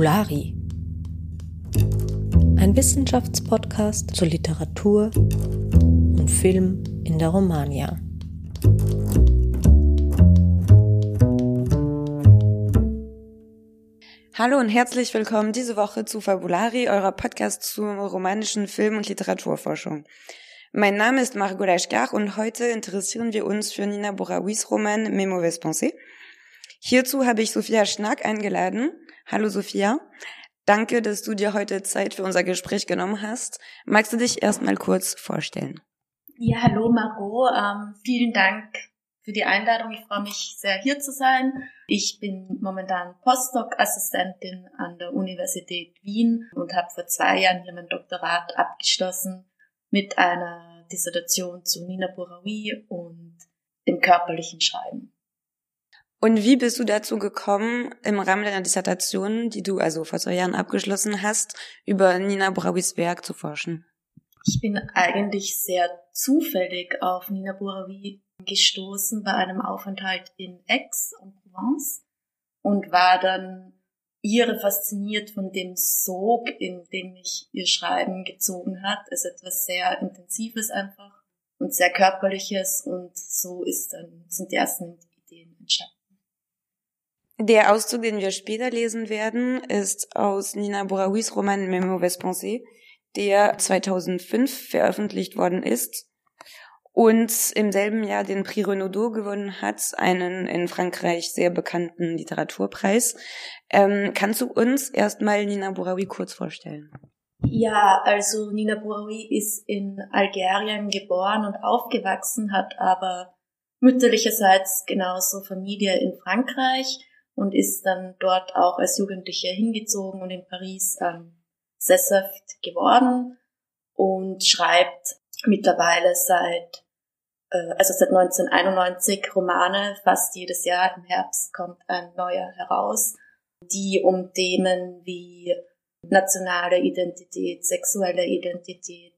Fabulari. Ein Wissenschaftspodcast zur Literatur und Film in der Romania. Hallo und herzlich willkommen diese Woche zu Fabulari, eurer Podcast zur romanischen Film- und Literaturforschung. Mein Name ist Margot Lashkar und heute interessieren wir uns für Nina Borawis Roman Mes mauvaises pensées. Hierzu habe ich Sophia Schnack eingeladen. Hallo Sophia. Danke, dass du dir heute Zeit für unser Gespräch genommen hast. Magst du dich erstmal kurz vorstellen? Ja, hallo Margot. Ähm, vielen Dank für die Einladung. Ich freue mich sehr, hier zu sein. Ich bin momentan Postdoc-Assistentin an der Universität Wien und habe vor zwei Jahren hier mein Doktorat abgeschlossen mit einer Dissertation zu Nina Bouraoui und dem körperlichen Schreiben. Und wie bist du dazu gekommen, im Rahmen deiner Dissertation, die du also vor zwei Jahren abgeschlossen hast, über Nina Bourauis Werk zu forschen? Ich bin eigentlich sehr zufällig auf Nina Bouraoui gestoßen bei einem Aufenthalt in Aix en Provence und war dann ihre fasziniert von dem Sog, in dem mich ihr Schreiben gezogen hat. Es ist etwas sehr Intensives einfach und sehr Körperliches und so ist dann, sind die ersten Ideen entstanden. Der Auszug, den wir später lesen werden, ist aus Nina Bourauis Roman Mes mauvaises pensées, der 2005 veröffentlicht worden ist und im selben Jahr den Prix Renaudot gewonnen hat, einen in Frankreich sehr bekannten Literaturpreis. Ähm, kannst du uns erstmal Nina Bouraoui kurz vorstellen? Ja, also Nina Bouraoui ist in Algerien geboren und aufgewachsen, hat aber mütterlicherseits genauso Familie in Frankreich und ist dann dort auch als Jugendliche hingezogen und in Paris ähm, sesshaft geworden und schreibt mittlerweile seit äh, also seit 1991 Romane. Fast jedes Jahr im Herbst kommt ein neuer heraus, die um Themen wie nationale Identität, sexuelle Identität,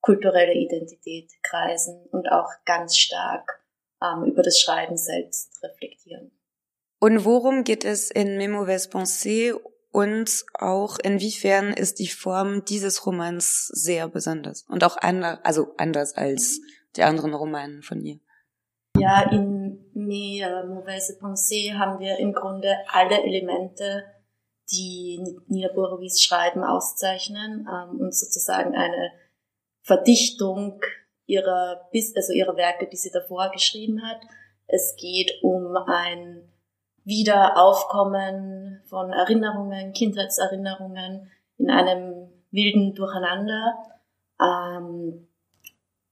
kulturelle Identität kreisen und auch ganz stark ähm, über das Schreiben selbst reflektieren. Und worum geht es in Memo Pensée und auch inwiefern ist die Form dieses Romans sehr besonders und auch anders, also anders als die anderen Romanen von ihr? Ja, in Mes euh, Mauvaise Pensée haben wir im Grunde alle Elemente, die Nina Borovys Schreiben auszeichnen ähm, und sozusagen eine Verdichtung ihrer, also ihrer Werke, die sie davor geschrieben hat. Es geht um ein Wiederaufkommen von Erinnerungen, Kindheitserinnerungen in einem wilden Durcheinander. Ähm,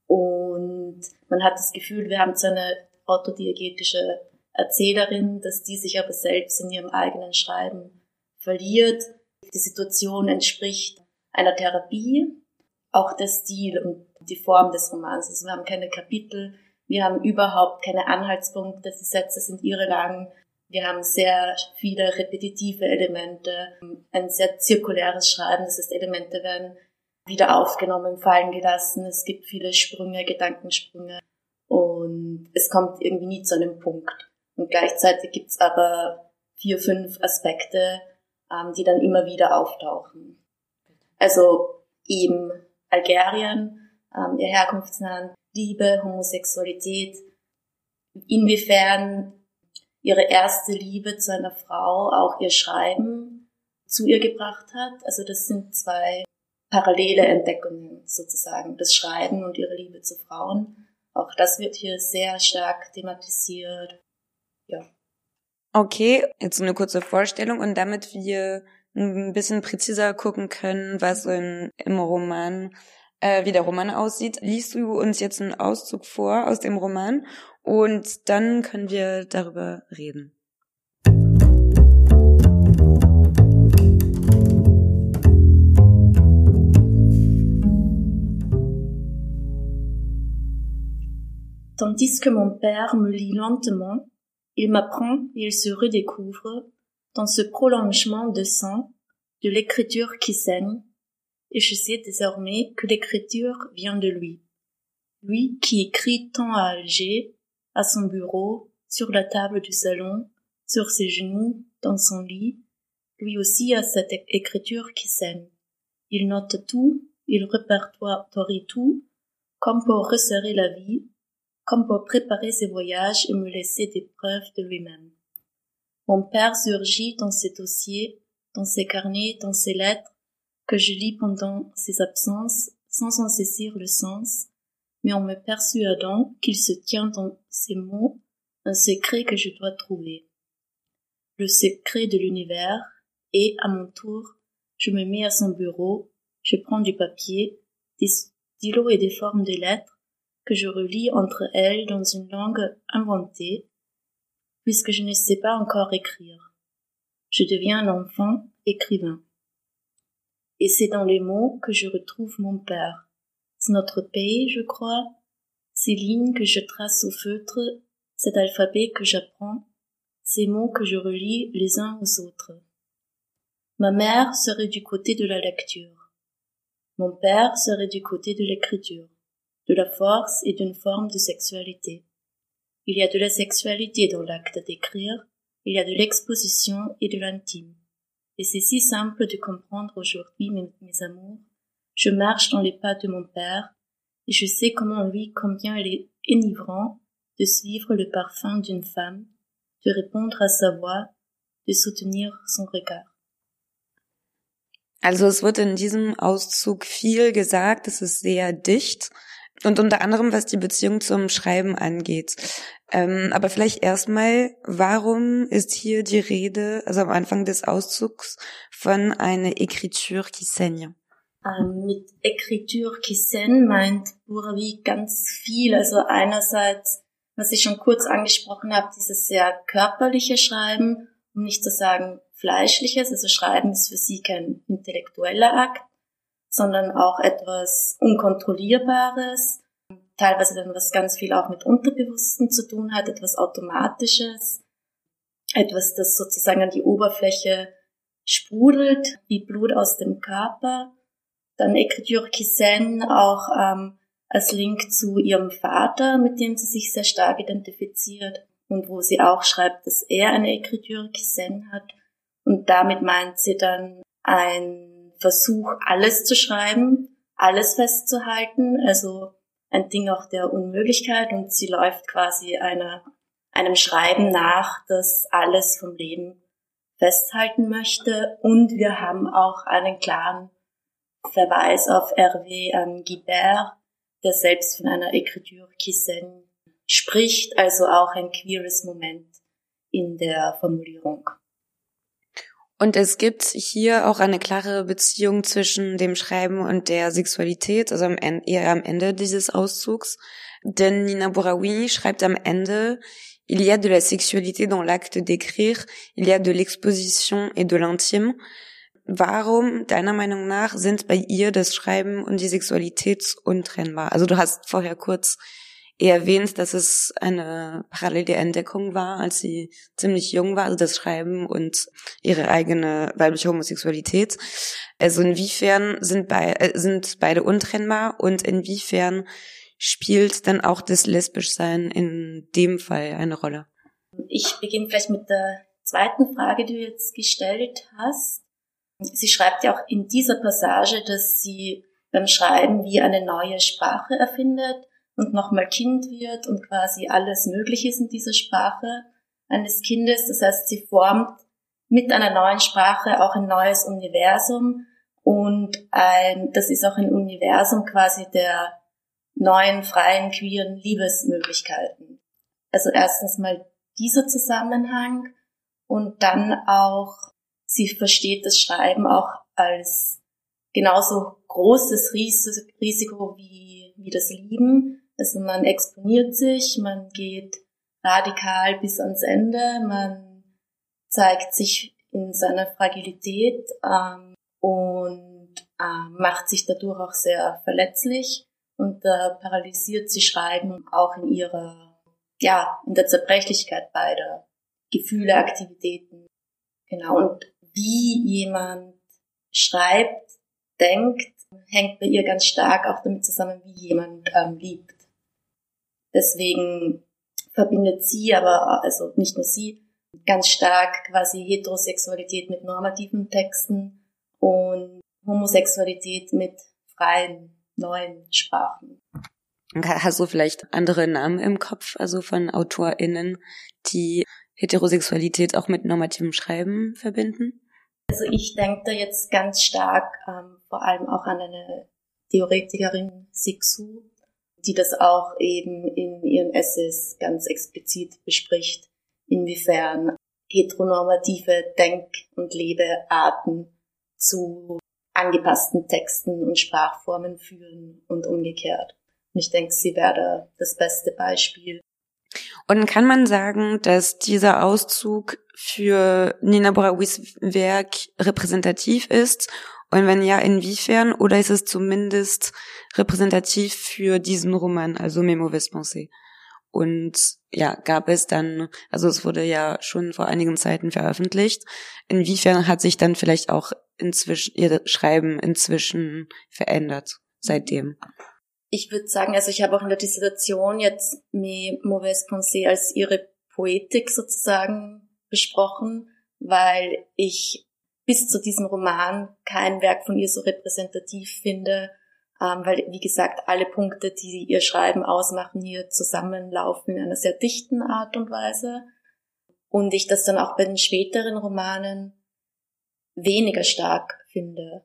und man hat das Gefühl, wir haben so eine autodiegetische Erzählerin, dass die sich aber selbst in ihrem eigenen Schreiben verliert. Die Situation entspricht einer Therapie, auch der Stil und die Form des Romans. Also wir haben keine Kapitel, wir haben überhaupt keine Anhaltspunkte, die Sätze sind ihre lang wir haben sehr viele repetitive Elemente, ein sehr zirkuläres Schreiben, das heißt, Elemente werden wieder aufgenommen, fallen gelassen. Es gibt viele Sprünge, Gedankensprünge und es kommt irgendwie nie zu einem Punkt. Und gleichzeitig gibt's aber vier, fünf Aspekte, ähm, die dann immer wieder auftauchen. Also eben Algerien, ähm, ihr Herkunftsland, Liebe, Homosexualität, inwiefern ihre erste Liebe zu einer Frau auch ihr Schreiben zu ihr gebracht hat. Also das sind zwei parallele Entdeckungen sozusagen, das Schreiben und ihre Liebe zu Frauen. Auch das wird hier sehr stark thematisiert. Ja. Okay, jetzt eine kurze Vorstellung und damit wir ein bisschen präziser gucken können, was in, im Roman, äh, wie der Roman aussieht, liest du uns jetzt einen Auszug vor aus dem Roman und dann können wir darüber. Tandis que mon père me lit lentement, il m'apprend et il se redécouvre dans ce prolongement de sang, de l'écriture qui saigne, et je sais désormais que l'écriture vient de lui. Lui qui écrit tant à Alger, à son bureau, sur la table du salon, sur ses genoux, dans son lit, lui aussi a cette écriture qui saigne. Il note tout, il répertorie tout, comme pour resserrer la vie, comme pour préparer ses voyages et me laisser des preuves de lui-même. Mon père surgit dans ses dossiers, dans ses carnets, dans ses lettres, que je lis pendant ses absences, sans en saisir le sens, mais en me persuadant qu'il se tient dans ces mots un secret que je dois trouver. Le secret de l'univers, et, à mon tour, je me mets à son bureau, je prends du papier, des stylos et des formes de lettres, que je relis entre elles dans une langue inventée, puisque je ne sais pas encore écrire. Je deviens un enfant écrivain. Et c'est dans les mots que je retrouve mon père. C'est notre pays, je crois, ces lignes que je trace au feutre, cet alphabet que j'apprends, ces mots que je relis les uns aux autres. Ma mère serait du côté de la lecture. Mon père serait du côté de l'écriture de la force et d'une forme de sexualité. Il y a de la sexualité dans l'acte d'écrire, il y a de l'exposition et de l'intime. Et c'est si simple de comprendre aujourd'hui mes, mes, amours. Je marche dans les pas de mon père, et je sais comment lui combien il est enivrant de suivre le parfum d'une femme, de répondre à sa voix, de soutenir son regard. Also es wird in diesem Auszug viel gesagt, es ist sehr dicht. Und unter anderem, was die Beziehung zum Schreiben angeht. Ähm, aber vielleicht erstmal, warum ist hier die Rede, also am Anfang des Auszugs, von einer Écriture qui saigne? Ähm, mit Écriture qui meint Bouravi ganz viel. Also einerseits, was ich schon kurz angesprochen habe, dieses sehr körperliche Schreiben, um nicht zu sagen fleischliches. Also Schreiben ist für sie kein intellektueller Akt, sondern auch etwas Unkontrollierbares, teilweise dann was ganz viel auch mit Unterbewussten zu tun hat, etwas Automatisches, etwas, das sozusagen an die Oberfläche sprudelt, wie Blut aus dem Körper. Dann Écriture Kissen auch ähm, als Link zu ihrem Vater, mit dem sie sich sehr stark identifiziert und wo sie auch schreibt, dass er eine Écriture Kissen hat. Und damit meint sie dann ein Versuch, alles zu schreiben, alles festzuhalten, also ein Ding auch der Unmöglichkeit und sie läuft quasi einer, einem Schreiben nach, das alles vom Leben festhalten möchte und wir haben auch einen klaren Verweis auf Hervé ähm, Guibert, der selbst von einer Écriture Kissen spricht, also auch ein queeres Moment in der Formulierung. Und es gibt hier auch eine klare Beziehung zwischen dem Schreiben und der Sexualität, also am Ende, eher am Ende dieses Auszugs. Denn Nina Bouraoui schreibt am Ende, il y a de la sexualité dans l'acte d'écrire, il y a de l'exposition et de l'intime. Warum, deiner Meinung nach, sind bei ihr das Schreiben und die Sexualität untrennbar? Also du hast vorher kurz erwähnt, dass es eine parallele Entdeckung war, als sie ziemlich jung war, also das Schreiben und ihre eigene weibliche Homosexualität. Also inwiefern sind, bei, äh, sind beide untrennbar und inwiefern spielt dann auch das Lesbischsein in dem Fall eine Rolle? Ich beginne vielleicht mit der zweiten Frage, die du jetzt gestellt hast. Sie schreibt ja auch in dieser Passage, dass sie beim Schreiben wie eine neue Sprache erfindet und nochmal Kind wird und quasi alles möglich ist in dieser Sprache eines Kindes. Das heißt, sie formt mit einer neuen Sprache auch ein neues Universum und ein, das ist auch ein Universum quasi der neuen, freien, queeren Liebesmöglichkeiten. Also erstens mal dieser Zusammenhang und dann auch, sie versteht das Schreiben auch als genauso großes Risiko wie, wie das Lieben also man exponiert sich, man geht radikal bis ans Ende, man zeigt sich in seiner Fragilität ähm, und äh, macht sich dadurch auch sehr verletzlich und äh, paralysiert sie Schreiben auch in ihrer, ja, in der Zerbrechlichkeit beider Gefühle, Aktivitäten. Genau. Und wie jemand schreibt, denkt, hängt bei ihr ganz stark auch damit zusammen, wie jemand ähm, liebt. Deswegen verbindet sie, aber also nicht nur sie, ganz stark quasi Heterosexualität mit normativen Texten und Homosexualität mit freien, neuen Sprachen. Hast du vielleicht andere Namen im Kopf, also von AutorInnen, die Heterosexualität auch mit normativem Schreiben verbinden? Also ich denke da jetzt ganz stark ähm, vor allem auch an eine Theoretikerin Sixu, die das auch eben in ihren Essays ganz explizit bespricht, inwiefern heteronormative Denk- und Lebearten zu angepassten Texten und Sprachformen führen und umgekehrt. Und ich denke, sie wäre da das beste Beispiel. Und kann man sagen, dass dieser Auszug für Nina Borawis Werk repräsentativ ist? Und wenn ja, inwiefern? Oder ist es zumindest repräsentativ für diesen Roman, also Mauvaise Pensée? Und ja, gab es dann, also es wurde ja schon vor einigen Zeiten veröffentlicht. Inwiefern hat sich dann vielleicht auch inzwischen ihr Schreiben inzwischen verändert seitdem? Ich würde sagen, also ich habe auch in der Dissertation jetzt Mauvaise Pensée als ihre Poetik sozusagen besprochen, weil ich bis zu diesem Roman kein Werk von ihr so repräsentativ finde, ähm, weil, wie gesagt, alle Punkte, die ihr Schreiben ausmachen, hier zusammenlaufen in einer sehr dichten Art und Weise. Und ich das dann auch bei den späteren Romanen weniger stark finde.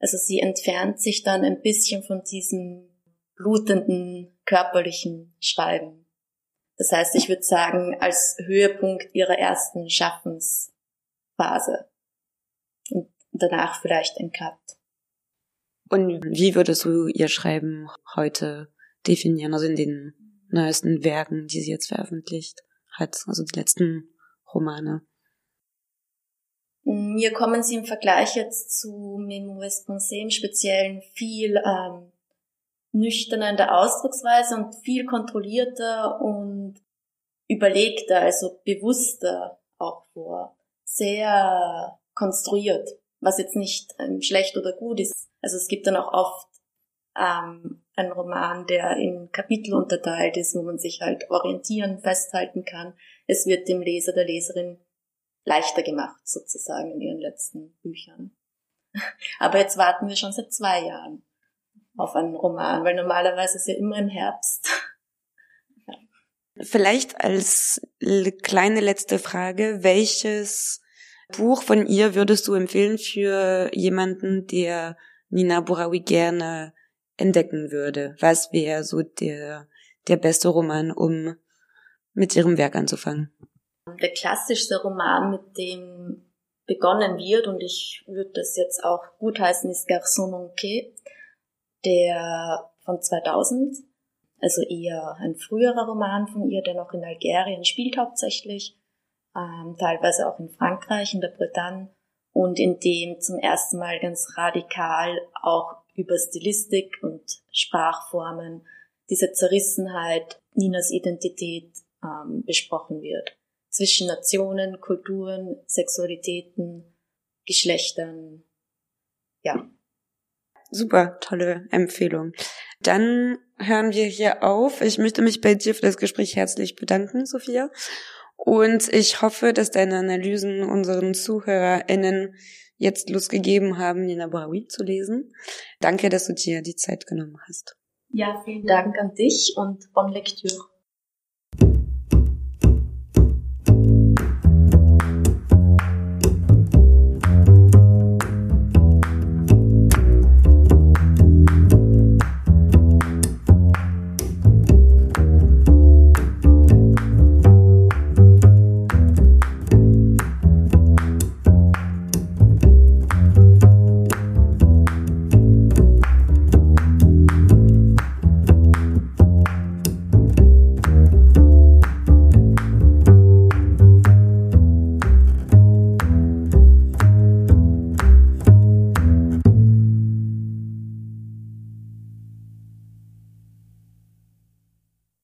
Also sie entfernt sich dann ein bisschen von diesem blutenden, körperlichen Schreiben. Das heißt, ich würde sagen, als Höhepunkt ihrer ersten Schaffensphase. Und danach vielleicht ein Cut. Und wie würdest du ihr Schreiben heute definieren, also in den neuesten Werken, die sie jetzt veröffentlicht hat, also die letzten Romane? Mir kommen sie im Vergleich jetzt zu Memoires Pensée im Speziellen viel ähm, nüchterner in der Ausdrucksweise und viel kontrollierter und überlegter, also bewusster auch vor. Sehr konstruiert, was jetzt nicht ähm, schlecht oder gut ist. Also es gibt dann auch oft ähm, einen Roman, der in Kapitel unterteilt ist, wo man sich halt orientieren, festhalten kann. Es wird dem Leser, der Leserin leichter gemacht, sozusagen in ihren letzten Büchern. Aber jetzt warten wir schon seit zwei Jahren auf einen Roman, weil normalerweise ist ja immer im Herbst. Vielleicht als kleine letzte Frage, welches Buch von ihr würdest du empfehlen für jemanden, der Nina Bouraoui gerne entdecken würde? Was wäre so der, der beste Roman, um mit ihrem Werk anzufangen? Der klassischste Roman, mit dem begonnen wird, und ich würde das jetzt auch gutheißen, ist Garçon Manqué, der von 2000, also eher ein früherer Roman von ihr, der noch in Algerien spielt hauptsächlich, ähm, teilweise auch in Frankreich, in der Bretagne und in dem zum ersten Mal ganz radikal auch über Stilistik und Sprachformen diese Zerrissenheit Ninas Identität ähm, besprochen wird. Zwischen Nationen, Kulturen, Sexualitäten, Geschlechtern. Ja. Super, tolle Empfehlung. Dann hören wir hier auf. Ich möchte mich bei dir für das Gespräch herzlich bedanken, Sophia. Und ich hoffe, dass deine Analysen unseren ZuhörerInnen jetzt Lust gegeben haben, Nina Boraoui zu lesen. Danke, dass du dir die Zeit genommen hast. Ja, vielen Dank an dich und bonne Lektüre.